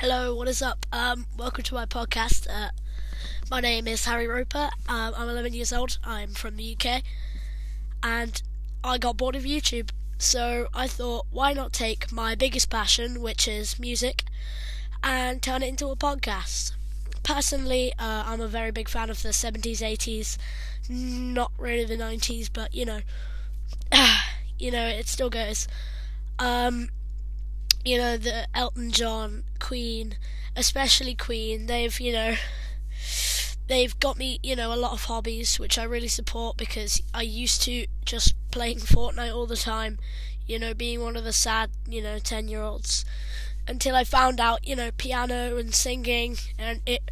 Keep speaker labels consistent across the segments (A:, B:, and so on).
A: Hello, what is up? Um, welcome to my podcast. Uh, my name is Harry Roper. Um, I'm 11 years old. I'm from the UK, and I got bored of YouTube. So I thought, why not take my biggest passion, which is music, and turn it into a podcast? Personally, uh, I'm a very big fan of the 70s, 80s, not really the 90s, but you know, you know, it still goes. Um, you know, the Elton John, Queen, especially Queen, they've, you know, they've got me, you know, a lot of hobbies which I really support because I used to just playing Fortnite all the time, you know, being one of the sad, you know, 10 year olds until I found out, you know, piano and singing and it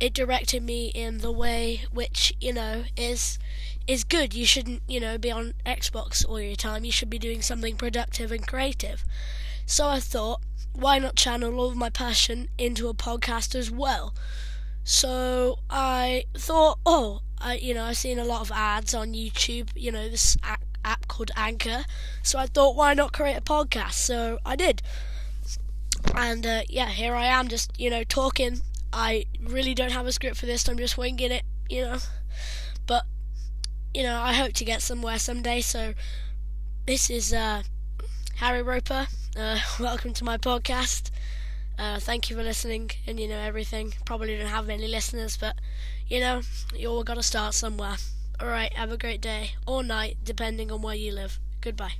A: it directed me in the way which, you know, is is good. You shouldn't, you know, be on Xbox all your time. You should be doing something productive and creative. So I thought, why not channel all of my passion into a podcast as well? So I thought, oh, I, you know, I've seen a lot of ads on YouTube, you know, this app called Anchor. So I thought, why not create a podcast? So I did. And uh, yeah, here I am, just, you know, talking. I really don't have a script for this, I'm just winging it, you know. But, you know, I hope to get somewhere someday. So this is uh, Harry Roper. Uh, welcome to my podcast. Uh, thank you for listening and you know everything. Probably don't have many listeners, but you know you all got to start somewhere. All right, have a great day or night, depending on where you live. Goodbye.